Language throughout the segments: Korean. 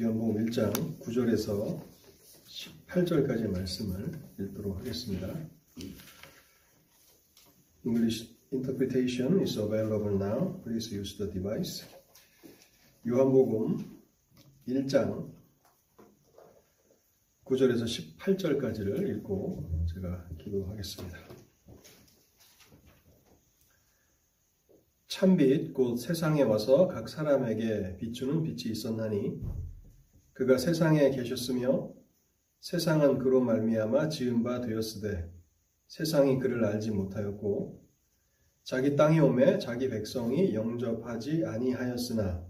요한복음 1장 9절에서 18절까지 말씀을 읽도록 하겠습니다. English interpretation is available now. Please use the device. 요한복음 1장 9절에서 18절까지를 읽고 제가 기도하겠습니다. 참빛 곧 세상에 와서 각 사람에게 비추는 빛이 있었나니 그가 세상에 계셨으며 세상은 그로 말미암아 지은 바 되었으되 세상이 그를 알지 못하였고 자기 땅에 오매 자기 백성이 영접하지 아니하였으나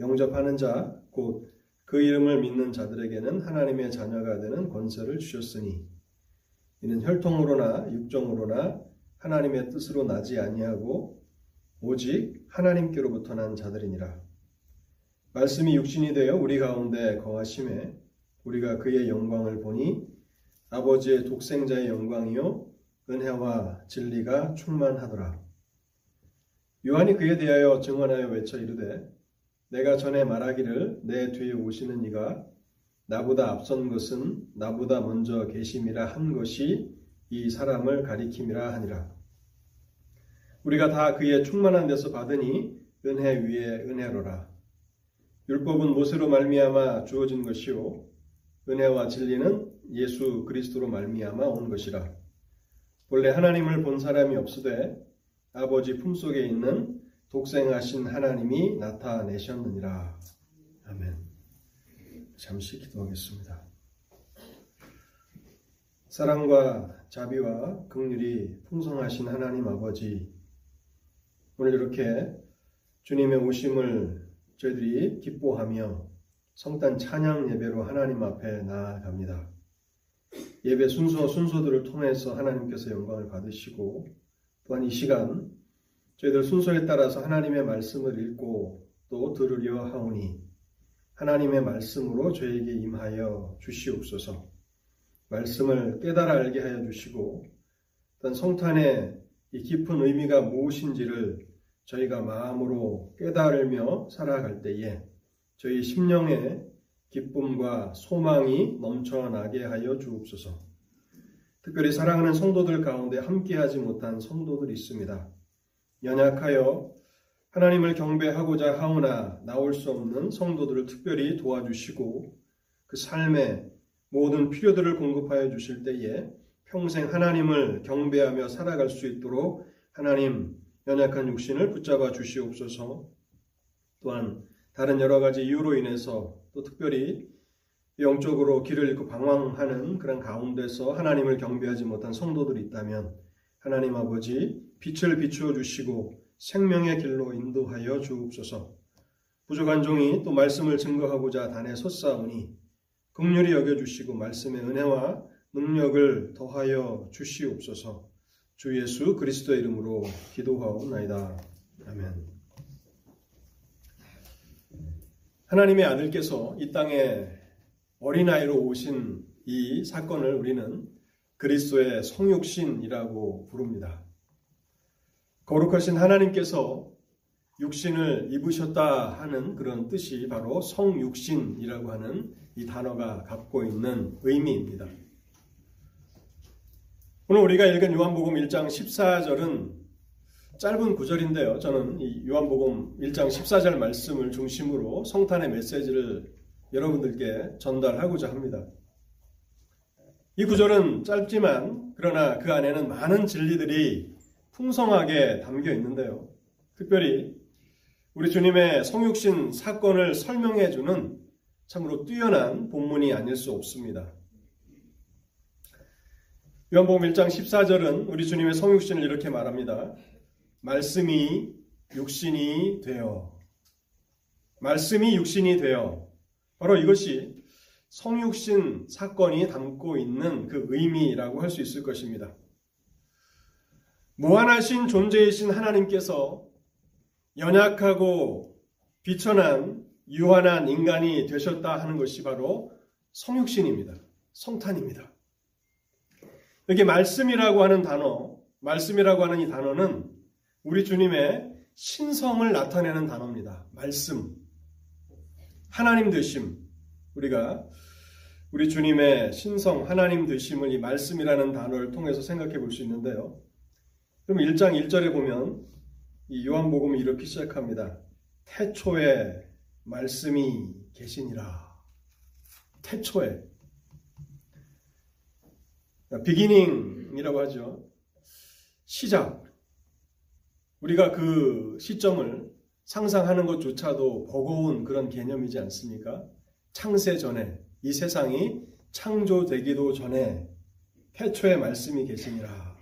영접하는 자 곧 그 이름을 믿는 자들에게는 하나님의 자녀가 되는 권세를 주셨으니 이는 혈통으로나 육정으로나 하나님의 뜻으로 나지 아니하고 오직 하나님께로부터 난 자들이니라. 말씀이 육신이 되어 우리 가운데 거하심에 우리가 그의 영광을 보니 아버지의 독생자의 영광이요 은혜와 진리가 충만하더라. 요한이 그에 대하여 증언하여 외쳐 이르되 내가 전에 말하기를 내 뒤에 오시는 이가 나보다 앞선 것은 나보다 먼저 계심이라 한 것이 이 사람을 가리킴이라 하니라. 우리가 다 그의 충만한 데서 받으니 은혜 위에 은혜로라. 율법은 모세로 말미암아 주어진 것이요 은혜와 진리는 예수 그리스도로 말미암아 온 것이라. 본래 하나님을 본 사람이 없으되 아버지 품속에 있는 독생하신 하나님이 나타내셨느니라. 아멘. 잠시 기도하겠습니다. 사랑과 자비와 긍휼이 풍성하신 하나님 아버지, 오늘 이렇게 주님의 오심을 저희들이 기뻐하며 성탄 찬양 예배로 하나님 앞에 나아갑니다. 예배 순서 순서들을 통해서 하나님께서 영광을 받으시고 또한 이 시간 저희들 순서에 따라서 하나님의 말씀을 읽고 또 들으려 하오니 하나님의 말씀으로 저에게 임하여 주시옵소서. 말씀을 깨달아 알게 하여 주시고 어떤 성탄의 이 깊은 의미가 무엇인지를 저희가 마음으로 깨달으며 살아갈 때에 저희 심령에 기쁨과 소망이 넘쳐나게 하여 주옵소서. 특별히 사랑하는 성도들 가운데 함께하지 못한 성도들이 있습니다. 연약하여 하나님을 경배하고자 하오나 나올 수 없는 성도들을 특별히 도와주시고 그 삶의 모든 필요들을 공급하여 주실 때에 평생 하나님을 경배하며 살아갈 수 있도록 하나님 연약한 육신을 붙잡아 주시옵소서 또한 다른 여러 가지 이유로 인해서 또 특별히 영적으로 길을 잃고 방황하는 그런 가운데서 하나님을 경배하지 못한 성도들이 있다면 하나님 아버지 빛을 비추어 주시고 생명의 길로 인도하여 주옵소서. 부족한 종이 또 말씀을 증거하고자 단에 섰사오니 극률이 여겨 주시고 말씀의 은혜와 능력을 더하여 주시옵소서. 주 예수 그리스도의 이름으로 기도하옵나이다. 아멘. 하나님의 아들께서 이 땅에 어린아이로 오신 이 사건을 우리는 그리스도의 성육신이라고 부릅니다. 거룩하신 하나님께서 육신을 입으셨다 하는 그런 뜻이 바로 성육신이라고 하는 이 단어가 갖고 있는 의미입니다. 오늘 우리가 읽은 요한복음 1장 14절은 짧은 구절인데요. 저는 이 요한복음 1장 14절 말씀을 중심으로 성탄의 메시지를 여러분들께 전달하고자 합니다. 이 구절은 짧지만 그러나 그 안에는 많은 진리들이 풍성하게 담겨 있는데요. 특별히 우리 주님의 성육신 사건을 설명해 주는 참으로 뛰어난 본문이 아닐 수 없습니다. 요한복음 1장 14절은 우리 주님의 성육신을 이렇게 말합니다. 말씀이 육신이 되어 말씀이 육신이 되어 바로 이것이 성육신 사건이 담고 있는 그 의미라고 할 수 있을 것입니다. 무한하신 존재이신 하나님께서 연약하고 비천한 유한한 인간이 되셨다 하는 것이 바로 성육신입니다. 성탄입니다. 여기 말씀이라고 하는 단어, 말씀이라고 하는 이 단어는 우리 주님의 신성을 나타내는 단어입니다. 말씀. 하나님 되심, 우리가 우리 주님의 신성 하나님 되심을 이 말씀이라는 단어를 통해서 생각해 볼 수 있는데요. 그럼 1장 1절에 보면 이 요한복음이 이렇게 시작합니다. 태초에 말씀이 계시니라. 태초에. 비기닝이라고 하죠. 시작. 우리가 그 시점을 상상하는 것조차도 버거운 그런 개념이지 않습니까? 창세 전에, 이 세상이 창조되기도 전에 태초에 말씀이 계시니라.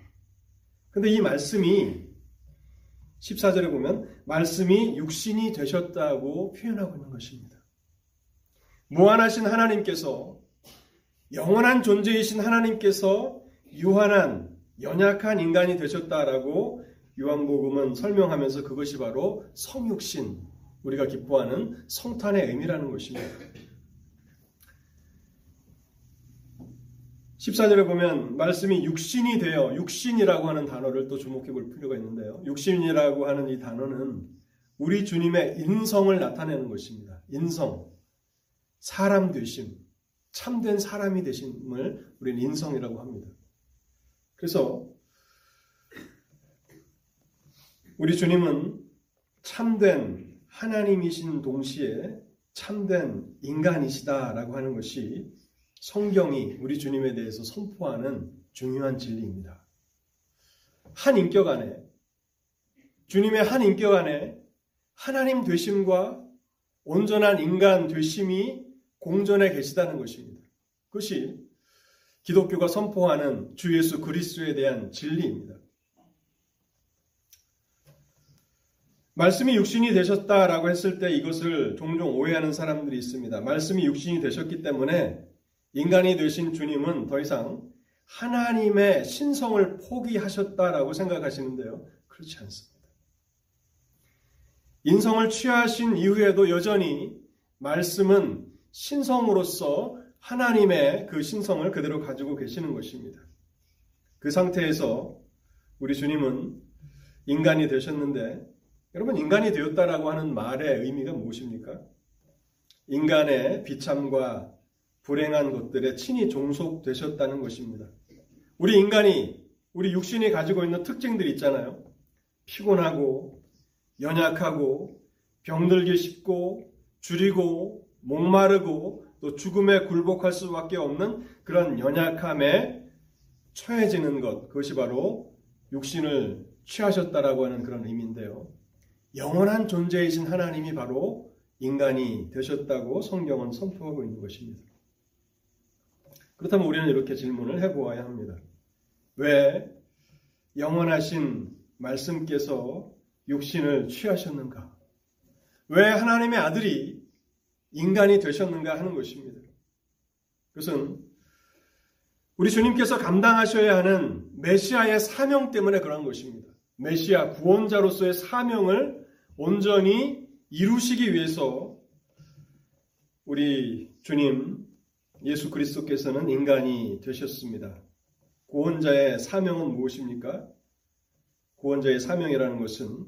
근데 이 말씀이 14절에 보면 말씀이 육신이 되셨다고 표현하고 있는 것입니다. 무한하신 하나님께서 영원한 존재이신 하나님께서 유한한 연약한 인간이 되셨다라고 요한복음은 설명하면서 그것이 바로 성육신, 우리가 기뻐하는 성탄의 의미라는 것입니다. 14절에 보면 말씀이 육신이 되어 육신이라고 하는 단어를 또 주목해 볼 필요가 있는데요. 육신이라고 하는 이 단어는 우리 주님의 인성을 나타내는 것입니다. 인성, 사람 되심, 참된 사람이 되심을 우리는 인성이라고 합니다. 그래서 우리 주님은 참된 하나님이신 동시에 참된 인간이시다라고 하는 것이 성경이 우리 주님에 대해서 선포하는 중요한 진리입니다. 한 인격 안에 주님의 한 인격 안에 하나님 되심과 온전한 인간 되심이 공존해 계시다는 것입니다. 그것이 기독교가 선포하는 주 예수 그리스도에 대한 진리입니다. 말씀이 육신이 되셨다라고 했을 때 이것을 종종 오해하는 사람들이 있습니다. 말씀이 육신이 되셨기 때문에 인간이 되신 주님은 더 이상 하나님의 신성을 포기하셨다라고 생각하시는데요. 그렇지 않습니다. 인성을 취하신 이후에도 여전히 말씀은 신성으로서 하나님의 그 신성을 그대로 가지고 계시는 것입니다. 그 상태에서 우리 주님은 인간이 되셨는데 여러분 인간이 되었다라고 하는 말의 의미가 무엇입니까? 인간의 비참과 불행한 것들에 친히 종속되셨다는 것입니다. 우리 인간이 우리 육신이 가지고 있는 특징들이 있잖아요. 피곤하고 연약하고 병들기 쉽고 줄이고 목마르고 또 죽음에 굴복할 수밖에 없는 그런 연약함에 처해지는 것 그것이 바로 육신을 취하셨다라고 하는 그런 의미인데요. 영원한 존재이신 하나님이 바로 인간이 되셨다고 성경은 선포하고 있는 것입니다. 그렇다면 우리는 이렇게 질문을 해보아야 합니다. 왜 영원하신 말씀께서 육신을 취하셨는가? 왜 하나님의 아들이 인간이 되셨는가 하는 것입니다. 그것은 우리 주님께서 감당하셔야 하는 메시아의 사명 때문에 그런 것입니다. 메시아 구원자로서의 사명을 온전히 이루시기 위해서 우리 주님 예수 그리스도께서는 인간이 되셨습니다. 구원자의 사명은 무엇입니까? 구원자의 사명이라는 것은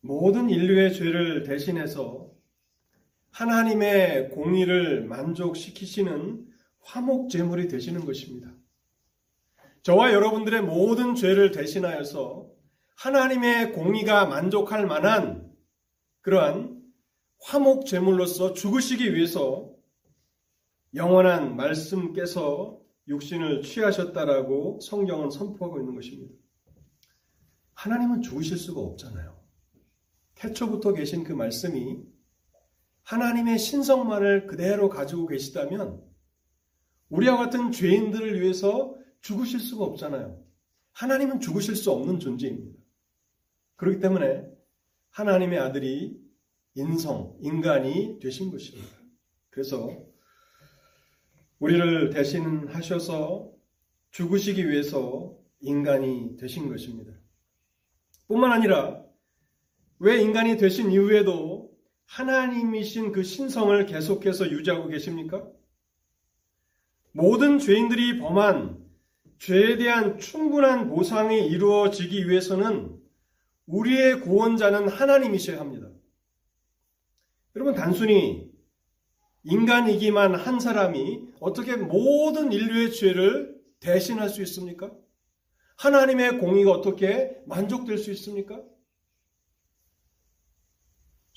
모든 인류의 죄를 대신해서 하나님의 공의를 만족시키시는 화목 제물이 되시는 것입니다. 저와 여러분들의 모든 죄를 대신하여서 하나님의 공의가 만족할 만한 그러한 화목 제물로서 죽으시기 위해서 영원한 말씀께서 육신을 취하셨다라고 성경은 선포하고 있는 것입니다. 하나님은 죽으실 수가 없잖아요. 태초부터 계신 그 말씀이 하나님의 신성만을 그대로 가지고 계시다면 우리와 같은 죄인들을 위해서 죽으실 수가 없잖아요. 하나님은 죽으실 수 없는 존재입니다. 그렇기 때문에 하나님의 아들이 인성, 인간이 되신 것입니다. 그래서 우리를 대신하셔서 죽으시기 위해서 인간이 되신 것입니다. 뿐만 아니라 왜 인간이 되신 이후에도 하나님이신 그 신성을 계속해서 유지하고 계십니까? 모든 죄인들이 범한 죄에 대한 충분한 보상이 이루어지기 위해서는 우리의 구원자는 하나님이셔야 합니다. 여러분, 단순히 인간이기만 한 사람이 어떻게 모든 인류의 죄를 대신할 수 있습니까? 하나님의 공의가 어떻게 만족될 수 있습니까?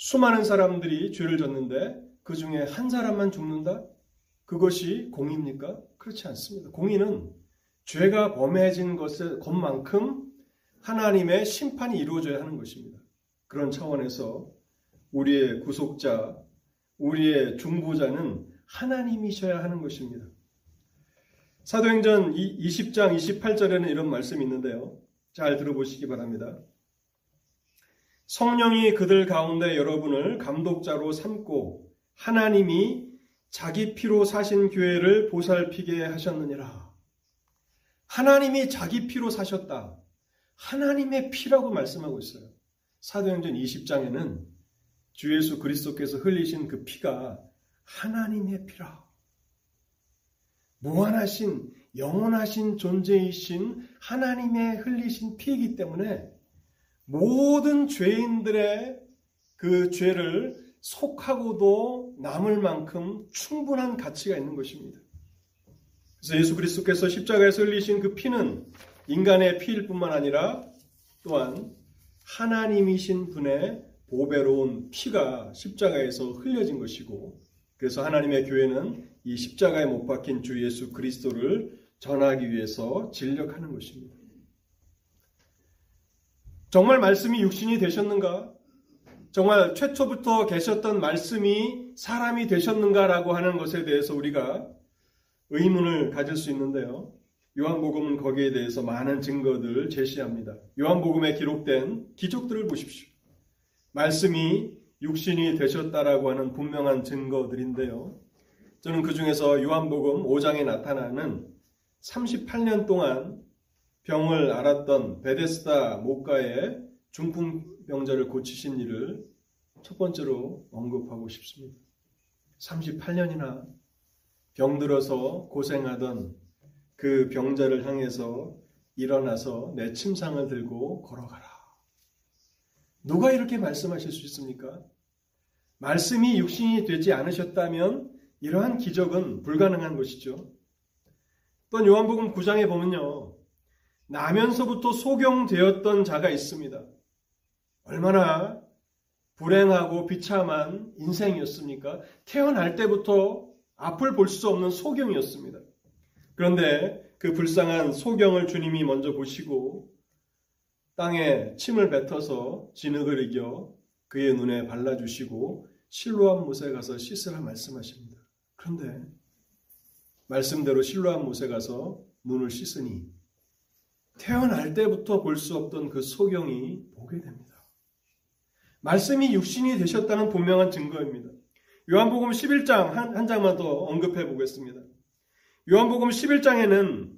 수많은 사람들이 죄를 졌는데 그 중에 한 사람만 죽는다? 그것이 공의입니까? 그렇지 않습니다. 공의는 죄가 범해진 것을 것만큼 하나님의 심판이 이루어져야 하는 것입니다. 그런 차원에서 우리의 구속자, 우리의 중보자는 하나님이셔야 하는 것입니다. 사도행전 20장 28절에는 이런 말씀이 있는데요. 잘 들어보시기 바랍니다. 성령이 그들 가운데 여러분을 감독자로 삼고 하나님이 자기 피로 사신 교회를 보살피게 하셨느니라. 하나님이 자기 피로 사셨다. 하나님의 피라고 말씀하고 있어요. 사도행전 20장에는 주 예수 그리스도께서 흘리신 그 피가 하나님의 피라. 무한하신 영원하신 존재이신 하나님의 흘리신 피이기 때문에 모든 죄인들의 그 죄를 속하고도 남을 만큼 충분한 가치가 있는 것입니다. 그래서 예수 그리스도께서 십자가에서 흘리신 그 피는 인간의 피일 뿐만 아니라 또한 하나님이신 분의 보배로운 피가 십자가에서 흘려진 것이고 그래서 하나님의 교회는 이 십자가에 못 박힌 주 예수 그리스도를 전하기 위해서 진력하는 것입니다. 정말 말씀이 육신이 되셨는가? 정말 최초부터 계셨던 말씀이 사람이 되셨는가라고 하는 것에 대해서 우리가 의문을 가질 수 있는데요. 요한복음은 거기에 대해서 많은 증거들을 제시합니다. 요한복음에 기록된 기적들을 보십시오. 말씀이 육신이 되셨다라고 하는 분명한 증거들인데요. 저는 그 중에서 요한복음 5장에 나타나는 38년 동안 병을 앓았던 베데스다 목가의 중풍병자를 고치신 일을 첫 번째로 언급하고 싶습니다. 38년이나 병들어서 고생하던 그 병자를 향해서 일어나서 내 침상을 들고 걸어가라. 누가 이렇게 말씀하실 수 있습니까? 말씀이 육신이 되지 않으셨다면 이러한 기적은 불가능한 것이죠. 또 요한복음 9장에 보면요. 나면서부터 소경되었던 자가 있습니다. 얼마나 불행하고 비참한 인생이었습니까? 태어날 때부터 앞을 볼 수 없는 소경이었습니다. 그런데 그 불쌍한 소경을 주님이 먼저 보시고 땅에 침을 뱉어서 진흙을 이겨 그의 눈에 발라주시고 실로암 못에 가서 씻으라 말씀하십니다. 그런데 말씀대로 실로암 못에 가서 눈을 씻으니 태어날 때부터 볼 수 없던 그 소경이 보게 됩니다. 말씀이 육신이 되셨다는 분명한 증거입니다. 요한복음 11장 한, 한 장만 더 언급해 보겠습니다. 요한복음 11장에는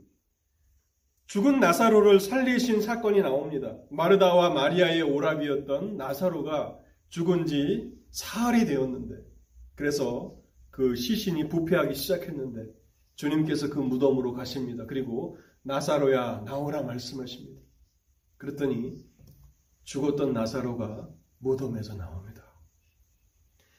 죽은 나사로를 살리신 사건이 나옵니다. 마르다와 마리아의 오랍이었던 나사로가 죽은 지 사흘이 되었는데 그래서 그 시신이 부패하기 시작했는데 주님께서 그 무덤으로 가십니다. 그리고 나사로야 나오라 말씀하십니다. 그랬더니 죽었던 나사로가 무덤에서 나옵니다.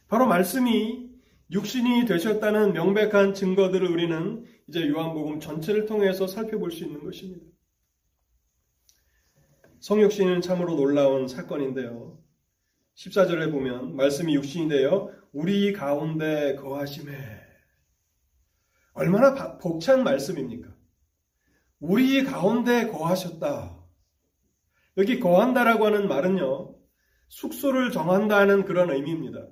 바로 말씀이 육신이 되셨다는 명백한 증거들을 우리는 이제 요한복음 전체를 통해서 살펴볼 수 있는 것입니다. 성육신은 참으로 놀라운 사건인데요. 14절에 보면 말씀이 육신이 되어 우리 가운데 거하심에 얼마나 복찬 말씀입니까? 우리 가운데 거하셨다. 여기 거한다라고 하는 말은요. 숙소를 정한다는 그런 의미입니다.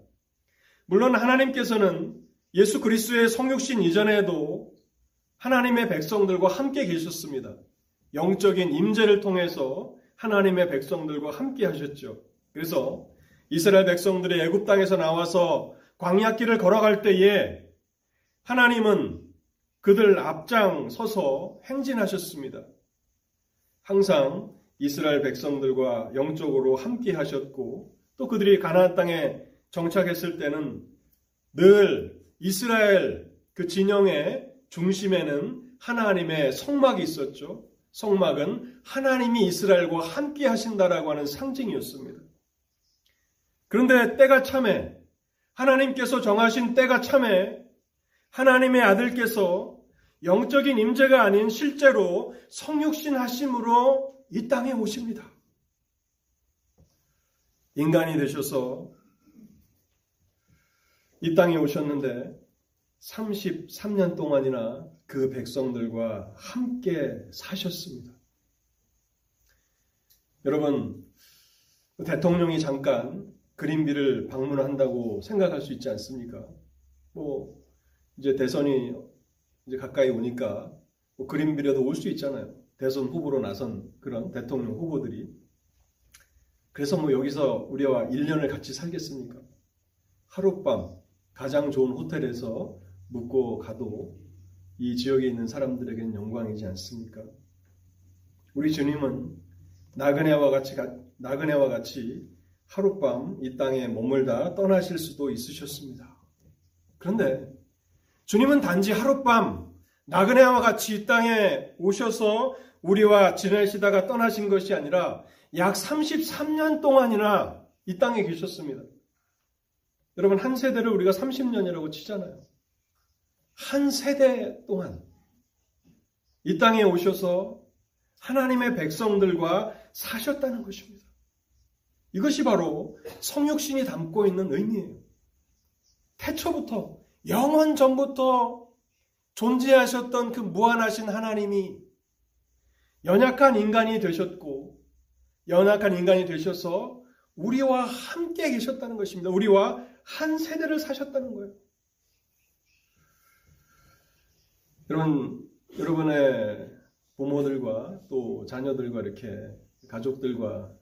물론 하나님께서는 예수 그리스도의 성육신 이전에도 하나님의 백성들과 함께 계셨습니다. 영적인 임재를 통해서 하나님의 백성들과 함께 하셨죠. 그래서 이스라엘 백성들이 애굽 땅에서 나와서 광야길을 걸어갈 때에 하나님은 그들 앞장 서서 행진하셨습니다. 항상 이스라엘 백성들과 영적으로 함께 하셨고 또 그들이 가나안 땅에 정착했을 때는 늘 이스라엘 그 진영의 중심에는 하나님의 성막이 있었죠. 성막은 하나님이 이스라엘과 함께 하신다라고 하는 상징이었습니다. 그런데 때가 참에 하나님께서 정하신 때가 참에 하나님의 아들께서 영적인 임재가 아닌 실제로 성육신 하심으로 이 땅에 오십니다. 인간이 되셔서 이 땅에 오셨는데 33년 동안이나 그 백성들과 함께 사셨습니다. 여러분, 대통령이 잠깐 그린비를 방문한다고 생각할 수 있지 않습니까? 뭐, 이제 대선이 이제 가까이 오니까 뭐 그린비라도 올 수 있잖아요. 대선 후보로 나선 그런 대통령 후보들이. 그래서 뭐 여기서 우리와 1년을 같이 살겠습니까? 하룻밤 가장 좋은 호텔에서 묵고 가도 이 지역에 있는 사람들에게는 영광이지 않습니까? 우리 주님은 나그네와 같이 나그네와 같이 하룻밤 이 땅에 머물다 떠나실 수도 있으셨습니다. 그런데 주님은 단지 하룻밤 나그네와 같이 이 땅에 오셔서 우리와 지내시다가 떠나신 것이 아니라 약 33년 동안이나 이 땅에 계셨습니다. 여러분, 한 세대를 우리가 30년이라고 치잖아요. 한 세대 동안 이 땅에 오셔서 하나님의 백성들과 사셨다는 것입니다. 이것이 바로 성육신이 담고 있는 의미예요. 태초부터, 영원 전부터 존재하셨던 그 무한하신 하나님이 연약한 인간이 되셨고, 연약한 인간이 되셔서 우리와 함께 계셨다는 것입니다. 우리와 한 세대를 사셨다는 거예요. 여러분, 여러분의 부모들과 또 자녀들과 이렇게 가족들과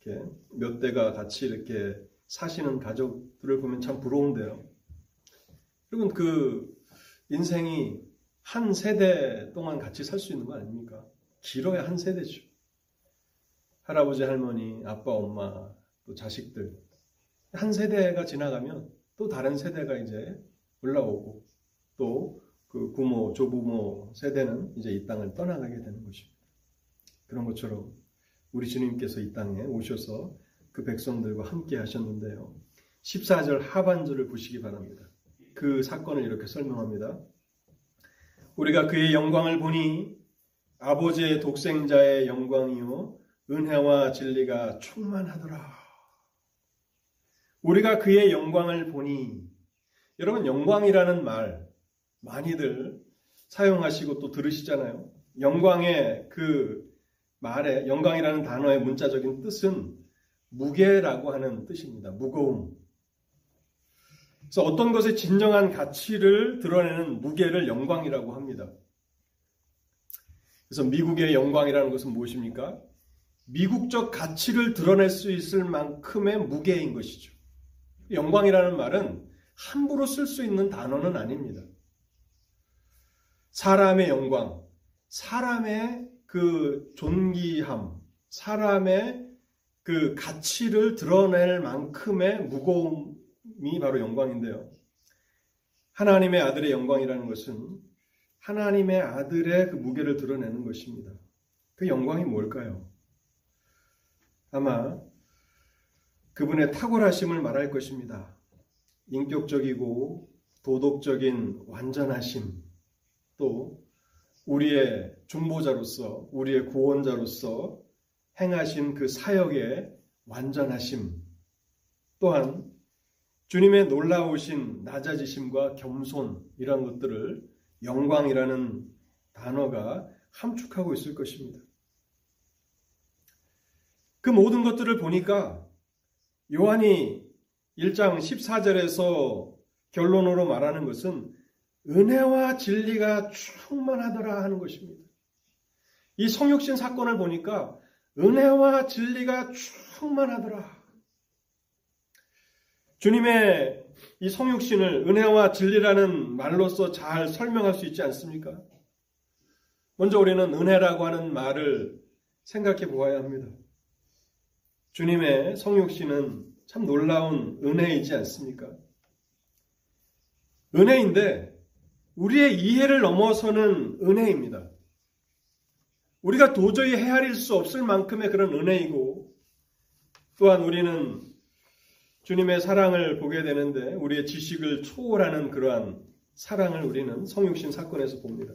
이렇게 몇 대가 같이 이렇게 사시는 가족들을 보면 참 부러운데요. 여러분, 그 인생이 한 세대 동안 같이 살 수 있는 거 아닙니까? 길어야 한 세대죠. 할아버지, 할머니, 아빠, 엄마, 또 자식들. 한 세대가 지나가면 또 다른 세대가 이제 올라오고 또 그 부모, 조부모 세대는 이제 이 땅을 떠나가게 되는 것입니다. 그런 것처럼 우리 주님께서 이 땅에 오셔서 그 백성들과 함께 하셨는데요. 14절 하반절을 보시기 바랍니다. 그 사건을 이렇게 설명합니다. 우리가 그의 영광을 보니 아버지의 독생자의 영광이요 은혜와 진리가 충만하더라. 우리가 그의 영광을 보니 여러분 영광이라는 말 많이들 사용하시고 또 들으시잖아요. 영광의 그 말에 영광이라는 단어의 문자적인 뜻은 무게라고 하는 뜻입니다. 무거움. 그래서 어떤 것의 진정한 가치를 드러내는 무게를 영광이라고 합니다. 그래서 미국의 영광이라는 것은 무엇입니까? 미국적 가치를 드러낼 수 있을 만큼의 무게인 것이죠. 영광이라는 말은 함부로 쓸 수 있는 단어는 아닙니다. 사람의 영광, 사람의 그 존귀함, 사람의 그 가치를 드러낼 만큼의 무거움 이 바로 영광인데요. 하나님의 아들의 영광이라는 것은 하나님의 아들의 그 무게를 드러내는 것입니다. 그 영광이 뭘까요? 아마 그분의 탁월하심을 말할 것입니다. 인격적이고 도덕적인 완전하심, 또 우리의 중보자로서, 우리의 구원자로서 행하신 그 사역의 완전하심, 또한 주님의 놀라우신 낮아지심과 겸손, 이런 것들을 영광이라는 단어가 함축하고 있을 것입니다. 그 모든 것들을 보니까 요한이 1장 14절에서 결론으로 말하는 것은 은혜와 진리가 충만하더라 하는 것입니다. 이 성육신 사건을 보니까 은혜와 진리가 충만하더라. 주님의 이 성육신을 은혜와 진리라는 말로서 잘 설명할 수 있지 않습니까? 먼저 우리는 은혜라고 하는 말을 생각해 보아야 합니다. 주님의 성육신은 참 놀라운 은혜이지 않습니까? 은혜인데 우리의 이해를 넘어서는 은혜입니다. 우리가 도저히 헤아릴 수 없을 만큼의 그런 은혜이고 또한 우리는 주님의 사랑을 보게 되는데 우리의 지식을 초월하는 그러한 사랑을 우리는 성육신 사건에서 봅니다.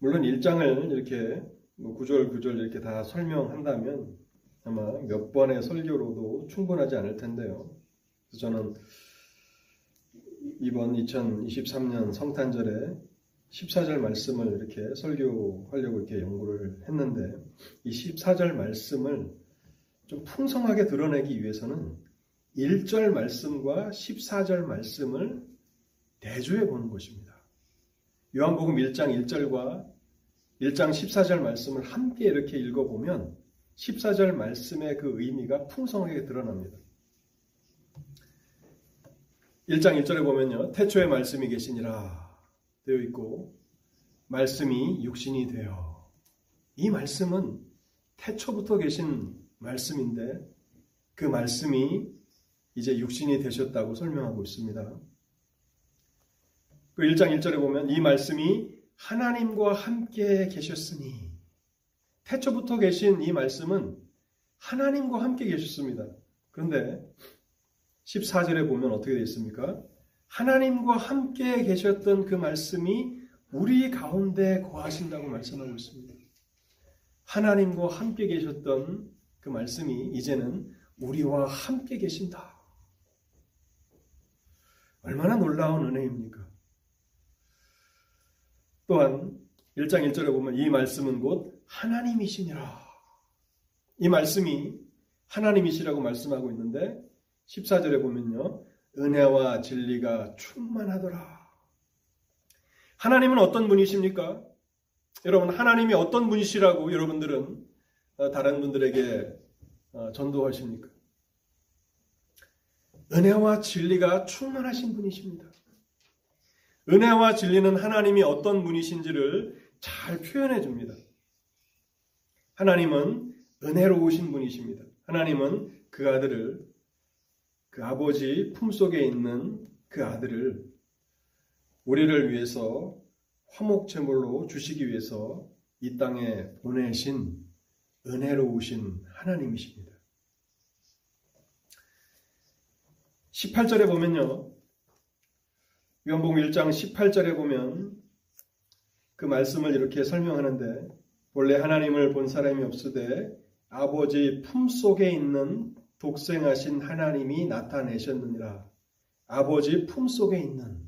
물론 일장을 이렇게 뭐 구절 구절 이렇게 다 설명한다면 아마 몇 번의 설교로도 충분하지 않을 텐데요. 그래서 저는 이번 2023년 성탄절에 14절 말씀을 이렇게 설교하려고 이렇게 연구를 했는데 이 14절 말씀을 좀 풍성하게 드러내기 위해서는 1절 말씀과 14절 말씀을 대조해 보는 것입니다. 요한복음 1장 1절과 1장 14절 말씀을 함께 이렇게 읽어보면 14절 말씀의 그 의미가 풍성하게 드러납니다. 1장 1절에 보면요. 태초에 말씀이 계시니라 되어 있고 말씀이 육신이 되어 이 말씀은 태초부터 계신 말씀인데 그 말씀이 이제 육신이 되셨다고 설명하고 있습니다. 그 1장 1절에 보면 이 말씀이 하나님과 함께 계셨으니 태초부터 계신 이 말씀은 하나님과 함께 계셨습니다. 그런데 14절에 보면 어떻게 되어 있습니까? 하나님과 함께 계셨던 그 말씀이 우리 가운데 거하신다고 말씀하고 있습니다. 하나님과 함께 계셨던 그 말씀이 이제는 우리와 함께 계신다. 얼마나 놀라운 은혜입니까? 또한 1장 1절에 보면 이 말씀은 곧 하나님이시니라. 이 말씀이 하나님이시라고 말씀하고 있는데 14절에 보면요. 은혜와 진리가 충만하더라. 하나님은 어떤 분이십니까? 여러분, 하나님이 어떤 분이시라고 여러분들은 어, 다른 분들에게 어, 전도하십니까? 은혜와 진리가 충만하신 분이십니다. 은혜와 진리는 하나님이 어떤 분이신지를 잘 표현해 줍니다. 하나님은 은혜로우신 분이십니다. 하나님은 그 아들을 그 아버지 품속에 있는 그 아들을 우리를 위해서 화목 제물로 주시기 위해서 이 땅에 보내신 은혜로우신 하나님이십니다. 18절에 보면요. 요한복음 1장 18절에 보면 그 말씀을 이렇게 설명하는데 원래 하나님을 본 사람이 없으되 아버지 품속에 있는 독생하신 하나님이 나타내셨느니라. 아버지 품속에 있는.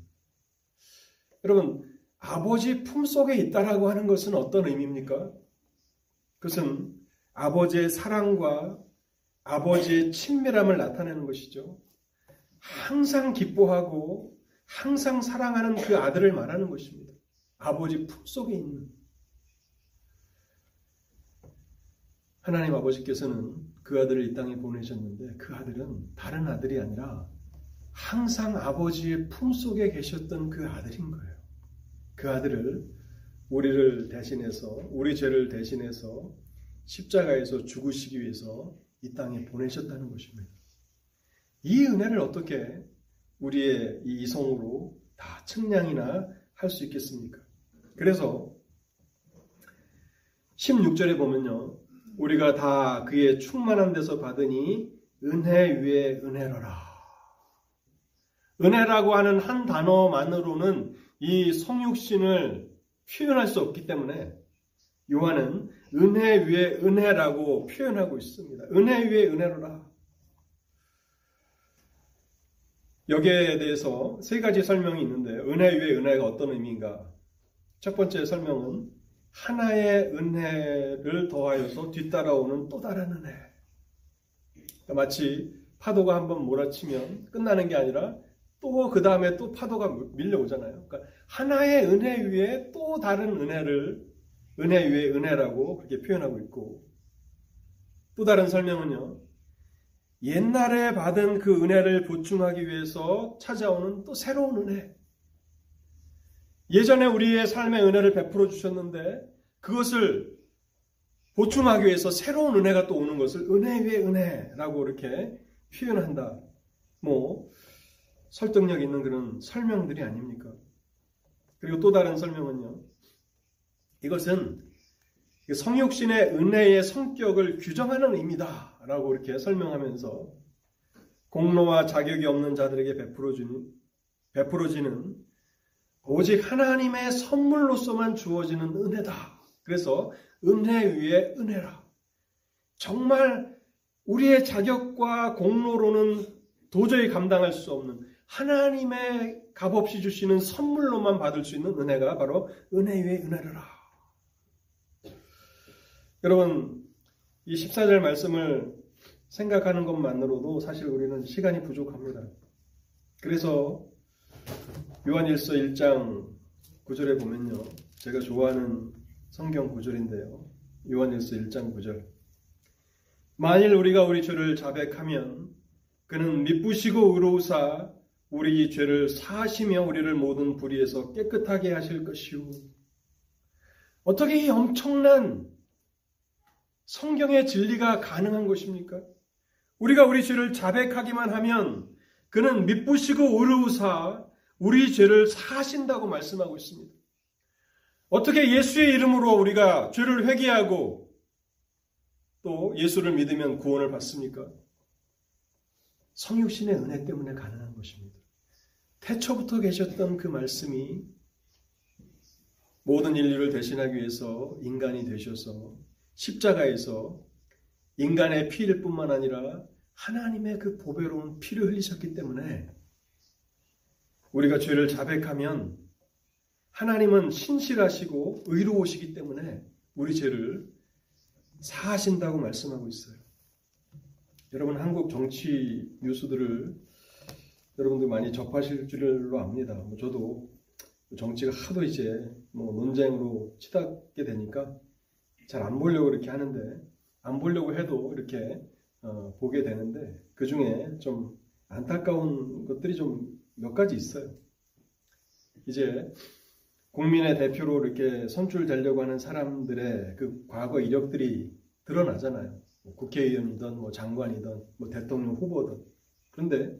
여러분, 아버지 품속에 있다라고 하는 것은 어떤 의미입니까? 그것은 아버지의 사랑과 아버지의 친밀함을 나타내는 것이죠. 항상 기뻐하고 항상 사랑하는 그 아들을 말하는 것입니다. 아버지 품속에 있는. 하나님 아버지께서는 그 아들을 이 땅에 보내셨는데 그 아들은 다른 아들이 아니라 항상 아버지의 품속에 계셨던 그 아들인 거예요. 그 아들을 우리를 대신해서 우리 죄를 대신해서 십자가에서 죽으시기 위해서 이 땅에 보내셨다는 것입니다. 이 은혜를 어떻게 우리의 이 이성으로 다 측량이나 할 수 있겠습니까? 그래서 16절에 보면요. 우리가 다 그의 충만한 데서 받으니 은혜 위에 은혜로라. 은혜라고 하는 한 단어만으로는 이 성육신을 표현할 수 없기 때문에 요한은 은혜 위에 은혜라고 표현하고 있습니다. 은혜 위에 은혜로라. 여기에 대해서 세 가지 설명이 있는데 은혜 위에 은혜가 어떤 의미인가? 첫 번째 설명은 하나의 은혜를 더하여서 뒤따라오는 또 다른 은혜. 그러니까 마치 파도가 한번 몰아치면 끝나는 게 아니라 또 그 다음에 또 파도가 밀려오잖아요. 그러니까 하나의 은혜 위에 또 다른 은혜를 은혜 위에 은혜라고 그렇게 표현하고 있고 또 다른 설명은요. 옛날에 받은 그 은혜를 보충하기 위해서 찾아오는 또 새로운 은혜. 예전에 우리의 삶의 은혜를 베풀어 주셨는데 그것을 보충하기 위해서 새로운 은혜가 또 오는 것을 은혜 위에 은혜라고 이렇게 표현한다. 뭐 설득력 있는 그런 설명들이 아닙니까? 그리고 또 다른 설명은요. 이것은 성육신의 은혜의 성격을 규정하는 의미다. 라고 이렇게 설명하면서 공로와 자격이 없는 자들에게 베풀어주는, 베풀어지는 오직 하나님의 선물로서만 주어지는 은혜다. 그래서 은혜 위에 은혜라. 정말 우리의 자격과 공로로는 도저히 감당할 수 없는 하나님의 값없이 주시는 선물로만 받을 수 있는 은혜가 바로 은혜 위에 은혜라. 여러분, 이 14절 말씀을 생각하는 것만으로도 사실 우리는 시간이 부족합니다. 그래서 요한일서 1장 9절에 보면요. 제가 좋아하는 성경 구절인데요. 요한일서 1장 9절. 만일 우리가 우리 죄를 자백하면 그는 미쁘시고 의로우사 우리 죄를 사하시며 우리를 모든 불의에서 깨끗하게 하실 것이오. 어떻게 이 엄청난 성경의 진리가 가능한 것입니까? 우리가 우리 죄를 자백하기만 하면 그는 미쁘시고 의로우사 우리 죄를 사하신다고 말씀하고 있습니다. 어떻게 예수의 이름으로 우리가 죄를 회개하고 또 예수를 믿으면 구원을 받습니까? 성육신의 은혜 때문에 가능한 것입니다. 태초부터 계셨던 그 말씀이 모든 인류를 대신하기 위해서 인간이 되셔서 십자가에서 인간의 피를 뿐만 아니라 하나님의 그 보배로운 피를 흘리셨기 때문에 우리가 죄를 자백하면 하나님은 신실하시고 의로우시기 때문에 우리 죄를 사하신다고 말씀하고 있어요. 여러분 한국 정치 뉴스들을 여러분들 많이 접하실 줄로 압니다. 뭐 저도 정치가 하도 이제 뭐 논쟁으로 치닫게 되니까 잘 안 보려고 이렇게 하는데 안 보려고 해도 이렇게 어, 보게 되는데 그 중에 좀 안타까운 것들이 좀 몇 가지 있어요. 이제 국민의 대표로 이렇게 선출되려고 하는 사람들의 그 과거 이력들이 드러나잖아요. 뭐 국회의원이든 뭐 장관이든 뭐 대통령 후보든. 그런데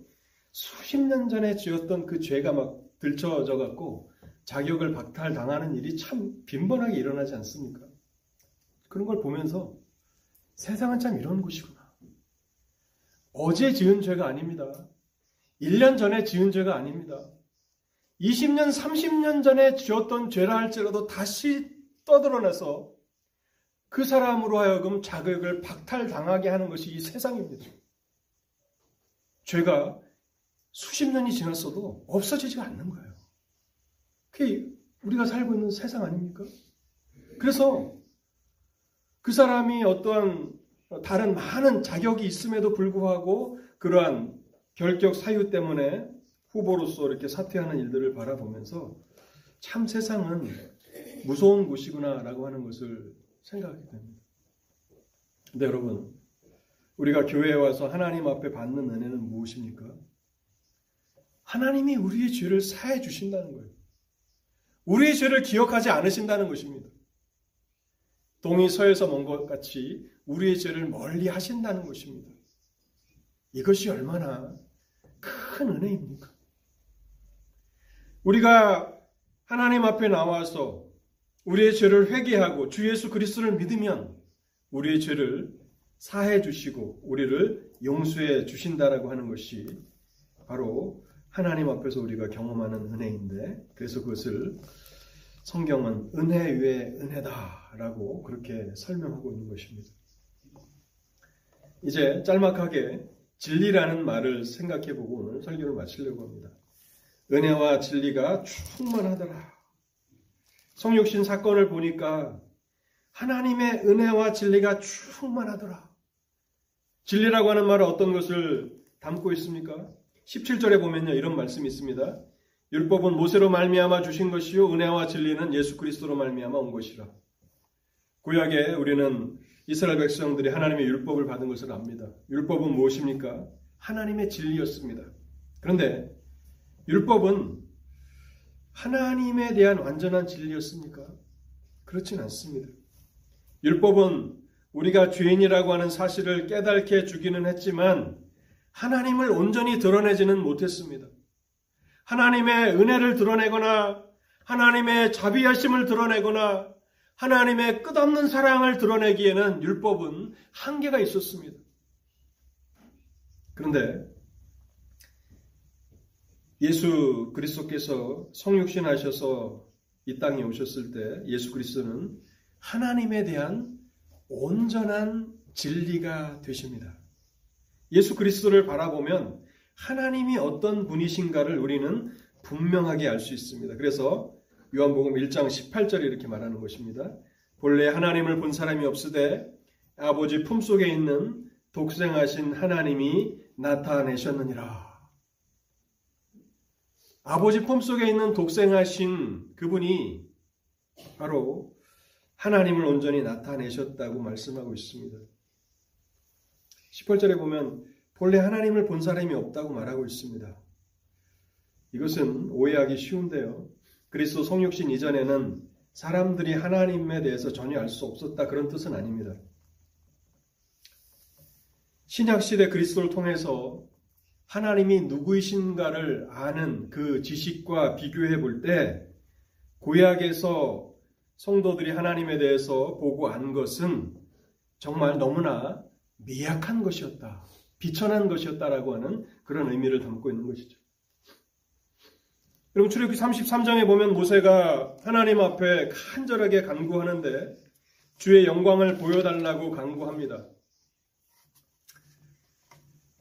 수십 년 전에 지었던 그 죄가 막 들춰져 갖고 자격을 박탈당하는 일이 참 빈번하게 일어나지 않습니까? 그런 걸 보면서 세상은 참 이런 곳이구나. 어제 지은 죄가 아닙니다. 1년 전에 지은 죄가 아닙니다. 20년, 30년 전에 지었던 죄라 할지라도 다시 떠들어내서 그 사람으로 하여금 자격을 박탈당하게 하는 것이 이 세상입니다. 죄가 수십 년이 지났어도 없어지지가 않는 거예요. 그게 우리가 살고 있는 세상 아닙니까? 그래서 그 사람이 어떠한 다른 많은 자격이 있음에도 불구하고 그러한 결격 사유 때문에 후보로서 이렇게 사퇴하는 일들을 바라보면서 참 세상은 무서운 곳이구나라고 하는 것을 생각하게 됩니다. 근데 여러분, 우리가 교회에 와서 하나님 앞에 받는 은혜는 무엇입니까? 하나님이 우리의 죄를 사해 주신다는 거예요. 우리의 죄를 기억하지 않으신다는 것입니다. 동이 서에서 먼 것 같이 우리의 죄를 멀리 하신다는 것입니다. 이것이 얼마나 큰 은혜입니까? 우리가 하나님 앞에 나와서 우리의 죄를 회개하고 주 예수 그리스도를 믿으면 우리의 죄를 사해 주시고 우리를 용서해 주신다라고 하는 것이 바로 하나님 앞에서 우리가 경험하는 은혜인데 그래서 그것을 성경은 은혜 위에 은혜다라고 그렇게 설명하고 있는 것입니다. 이제 짤막하게 진리라는 말을 생각해 보고 오늘 설교를 마치려고 합니다. 은혜와 진리가 충만하더라. 성육신 사건을 보니까 하나님의 은혜와 진리가 충만하더라. 진리라고 하는 말은 어떤 것을 담고 있습니까? 17절에 보면요. 이런 말씀이 있습니다. 율법은 모세로 말미암아 주신 것이요 은혜와 진리는 예수 그리스도로 말미암아 온 것이라. 구약에 우리는 이스라엘 백성들이 하나님의 율법을 받은 것을 압니다. 율법은 무엇입니까? 하나님의 진리였습니다. 그런데 율법은 하나님에 대한 완전한 진리였습니까? 그렇진 않습니다. 율법은 우리가 죄인이라고 하는 사실을 깨닫게 주기는 했지만 하나님을 온전히 드러내지는 못했습니다. 하나님의 은혜를 드러내거나 하나님의 자비하심을 드러내거나 하나님의 끝없는 사랑을 드러내기에는 율법은 한계가 있었습니다. 그런데 예수 그리스도께서 성육신 하셔서 이 땅에 오셨을 때 예수 그리스도는 하나님에 대한 온전한 진리가 되십니다. 예수 그리스도를 바라보면 하나님이 어떤 분이신가를 우리는 분명하게 알 수 있습니다. 그래서 요한복음 1장 18절에 이렇게 말하는 것입니다. 본래 하나님을 본 사람이 없으되 아버지 품속에 있는 독생하신 하나님이 나타내셨느니라. 아버지 품속에 있는 독생하신 그분이 바로 하나님을 온전히 나타내셨다고 말씀하고 있습니다. 18절에 보면 본래 하나님을 본 사람이 없다고 말하고 있습니다. 이것은 오해하기 쉬운데요. 그리스도 성육신 이전에는 사람들이 하나님에 대해서 전혀 알 수 없었다 그런 뜻은 아닙니다. 신약 시대 그리스도를 통해서 하나님이 누구이신가를 아는 그 지식과 비교해 볼 때 구약에서 성도들이 하나님에 대해서 보고 안 것은 정말 너무나 미약한 것이었다. 비천한 것이었다라고 하는 그런 의미를 담고 있는 것이죠. 여러분 출애굽기 33장에 보면 모세가 하나님 앞에 간절하게 간구하는데 주의 영광을 보여달라고 간구합니다.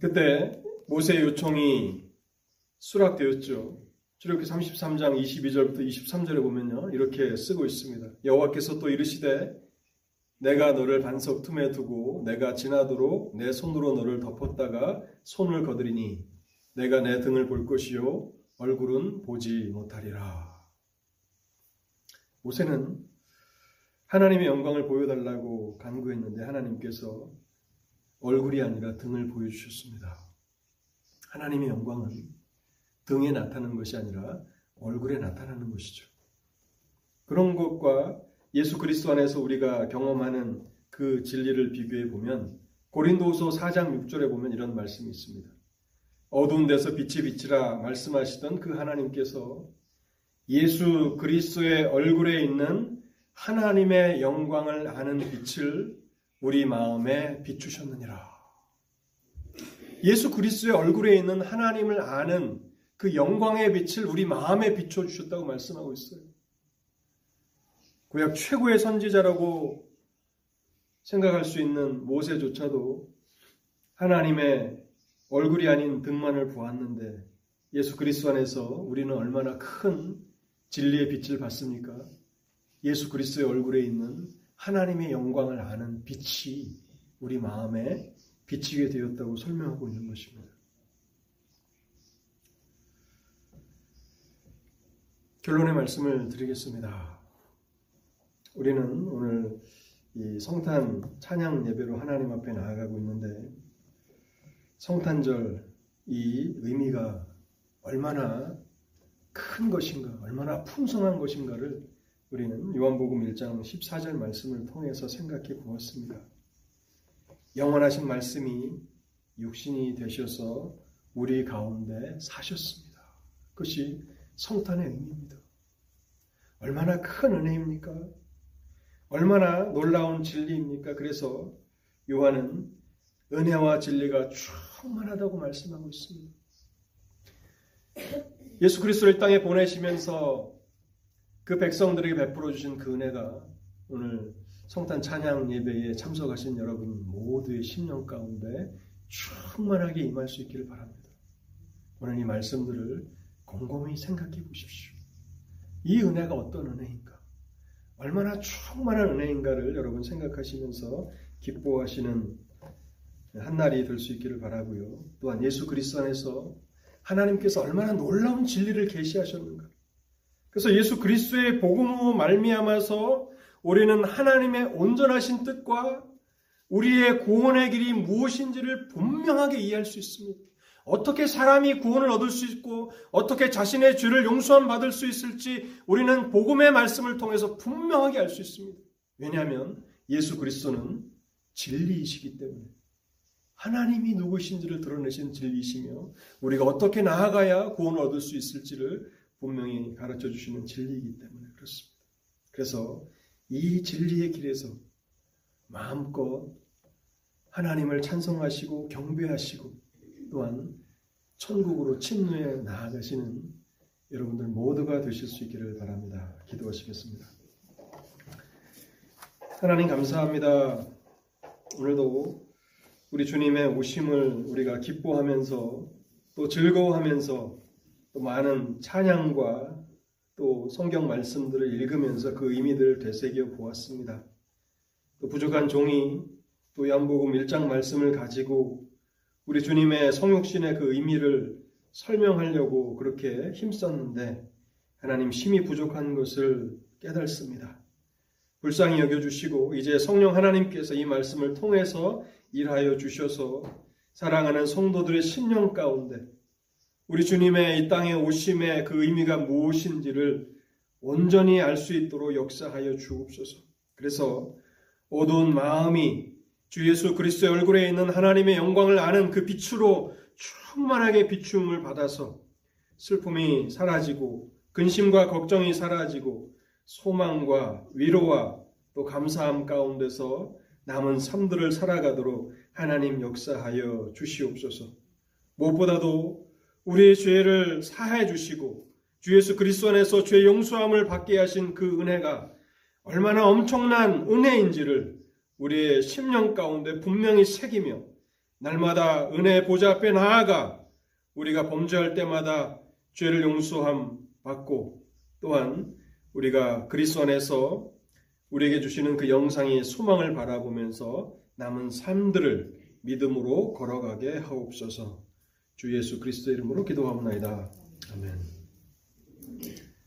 그때 모세의 요청이 수락되었죠. 출애굽기 33장 22절부터 23절에 보면요. 이렇게 쓰고 있습니다. 여호와께서 또 이르시되 내가 너를 반석 틈에 두고 내가 지나도록 내 손으로 너를 덮었다가 손을 거드리니 내가 내 등을 볼 것이요 얼굴은 보지 못하리라. 모세는 하나님의 영광을 보여달라고 간구했는데 하나님께서 얼굴이 아니라 등을 보여주셨습니다. 하나님의 영광은 등에 나타나는 것이 아니라 얼굴에 나타나는 것이죠. 그런 것과 예수 그리스도 안에서 우리가 경험하는 그 진리를 비교해 보면 고린도후서 4장 6절에 보면 이런 말씀이 있습니다. 어두운 데서 빛이 비치라 말씀하시던 그 하나님께서 예수 그리스도의 얼굴에 있는 하나님의 영광을 아는 빛을 우리 마음에 비추셨느니라. 예수 그리스도의 얼굴에 있는 하나님을 아는 그 영광의 빛을 우리 마음에 비춰 주셨다고 말씀하고 있어요. 구약 최고의 선지자라고 생각할 수 있는 모세조차도 하나님의 얼굴이 아닌 등만을 보았는데 예수 그리스도 안에서 우리는 얼마나 큰 진리의 빛을 받습니까? 예수 그리스도의 얼굴에 있는 하나님의 영광을 아는 빛이 우리 마음에 비치게 되었다고 설명하고 있는 것입니다. 결론의 말씀을 드리겠습니다. 우리는 오늘 이 성탄 찬양 예배로 하나님 앞에 나아가고 있는데 성탄절 이 의미가 얼마나 큰 것인가, 얼마나 풍성한 것인가를 우리는 요한복음 1장 14절 말씀을 통해서 생각해 보았습니다. 영원하신 말씀이 육신이 되셔서 우리 가운데 사셨습니다. 그것이 성탄의 의미입니다. 얼마나 큰 은혜입니까? 얼마나 놀라운 진리입니까? 그래서 요한은 은혜와 진리가 충만하다고 말씀하고 있습니다. 예수 그리스도를 땅에 보내시면서 그 백성들에게 베풀어 주신 그 은혜가 오늘 성탄 찬양 예배에 참석하신 여러분 모두의 심령 가운데 충만하게 임할 수 있기를 바랍니다. 오늘 이 말씀들을 곰곰이 생각해 보십시오. 이 은혜가 어떤 은혜인가? 얼마나 충만한 은혜인가를 여러분 생각하시면서 기뻐하시는 한 날이 될 수 있기를 바라고요. 또한 예수 그리스도 안에서 하나님께서 얼마나 놀라운 진리를 계시하셨는가. 그래서 예수 그리스도의 복음으로 말미암아서 우리는 하나님의 온전하신 뜻과 우리의 구원의 길이 무엇인지를 분명하게 이해할 수 있습니다. 어떻게 사람이 구원을 얻을 수 있고 어떻게 자신의 죄를 용서함 받을 수 있을지 우리는 복음의 말씀을 통해서 분명하게 알 수 있습니다. 왜냐하면 예수 그리스도는 진리이시기 때문에 하나님이 누구신지를 드러내신 진리이시며 우리가 어떻게 나아가야 구원을 얻을 수 있을지를 분명히 가르쳐 주시는 진리이기 때문에 그렇습니다. 그래서 이 진리의 길에서 마음껏 하나님을 찬송하시고 경배하시고 또한 천국으로 침노해 나아가시는 여러분들 모두가 되실 수 있기를 바랍니다. 기도하시겠습니다. 하나님 감사합니다. 오늘도 우리 주님의 오심을 우리가 기뻐하면서 또 즐거워하면서 또 많은 찬양과 또 성경 말씀들을 읽으면서 그 의미들을 되새겨 보았습니다. 또 부족한 종이 또 연복음 1장 말씀을 가지고 우리 주님의 성육신의 그 의미를 설명하려고 그렇게 힘썼는데 하나님 심히 부족한 것을 깨닫습니다. 불쌍히 여겨주시고 이제 성령 하나님께서 이 말씀을 통해서 일하여 주셔서 사랑하는 성도들의 신령 가운데 우리 주님의 이 땅에 오심의 그 의미가 무엇인지를 온전히 알 수 있도록 역사하여 주옵소서. 그래서 어두운 마음이 주 예수 그리스도의 얼굴에 있는 하나님의 영광을 아는 그 빛으로 충만하게 비춤을 받아서 슬픔이 사라지고 근심과 걱정이 사라지고 소망과 위로와 또 감사함 가운데서 남은 삶들을 살아가도록 하나님 역사하여 주시옵소서. 무엇보다도 우리의 죄를 사해 주시고 주 예수 그리스도 안에서 죄 용서함을 받게 하신 그 은혜가 얼마나 엄청난 은혜인지를 우리의 심령 가운데 분명히 새기며 날마다 은혜 보좌 앞에 나아가 우리가 범죄할 때마다 죄를 용서함 받고 또한 우리가 그리스도 안에서 우리에게 주시는 그 영상의 소망을 바라보면서 남은 삶들을 믿음으로 걸어가게 하옵소서. 주 예수 그리스도 이름으로 기도하옵나이다. 아멘.